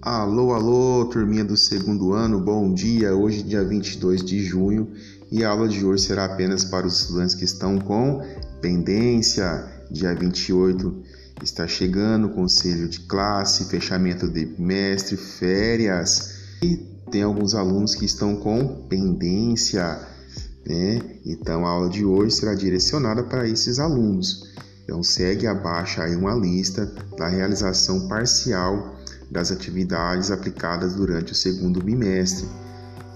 Alô, alô, turminha do segundo ano, bom dia. Hoje, dia 22 de junho, e a aula de hoje será apenas para os estudantes que estão com pendência. Dia 28 está chegando, conselho de classe, fechamento de bimestre, férias. E tem alguns alunos que estão com pendência, né? Então a aula de hoje será direcionada para esses alunos. Então segue abaixo aí uma lista da realização parcial das atividades aplicadas durante o segundo bimestre.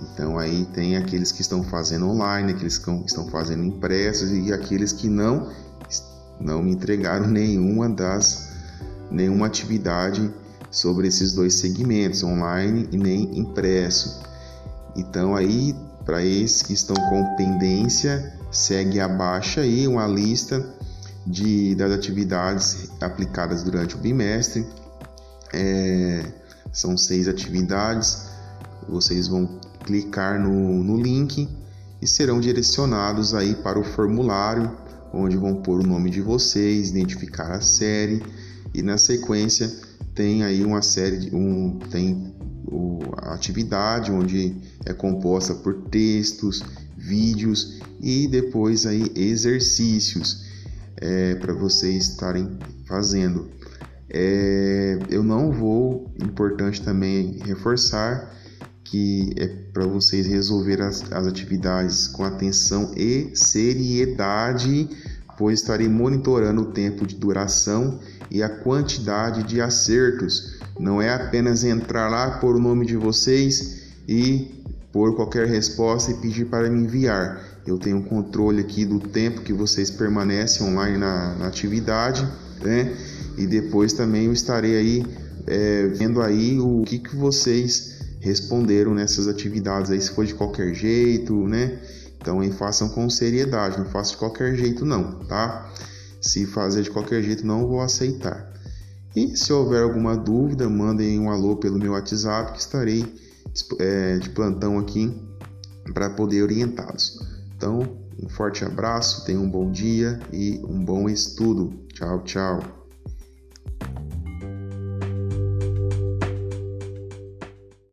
Então aí tem aqueles que estão fazendo online, aqueles que estão fazendo impressos e aqueles que não não me entregaram nenhuma das nenhuma atividade sobre esses dois segmentos, online e nem impresso. Então aí para esses que estão com pendência, segue abaixo aí uma lista de das atividades aplicadas durante o bimestre é, são seis atividades. Vocês vão clicar no, no link e serão direcionados aí para o formulário, onde vão pôr o nome de vocês, identificar a série e na sequência tem aí uma série de um tem o, a atividade onde é composta por textos, vídeos e depois aí exercícios é, para vocês estarem fazendo. É, eu não vou, importante também reforçar que é para vocês resolver as, as atividades com atenção e seriedade, pois estarei monitorando o tempo de duração e a quantidade de acertos. Não é apenas entrar lá, pôr o nome de vocês e pôr qualquer resposta e pedir para me enviar. Eu tenho controle aqui do tempo que vocês permanecem online na, na atividade, né? e depois também eu estarei aí é, vendo aí o que, que vocês responderam nessas atividades aí, se foi de qualquer jeito, né? Então aí façam com seriedade, não façam de qualquer jeito não, tá? Se fazer de qualquer jeito não vou aceitar. E se houver alguma dúvida, mandem um alô pelo meu WhatsApp que estarei é, de plantão aqui para poder orientá-los. Então, um forte abraço, tenham um bom dia e um bom estudo. Tchau, tchau.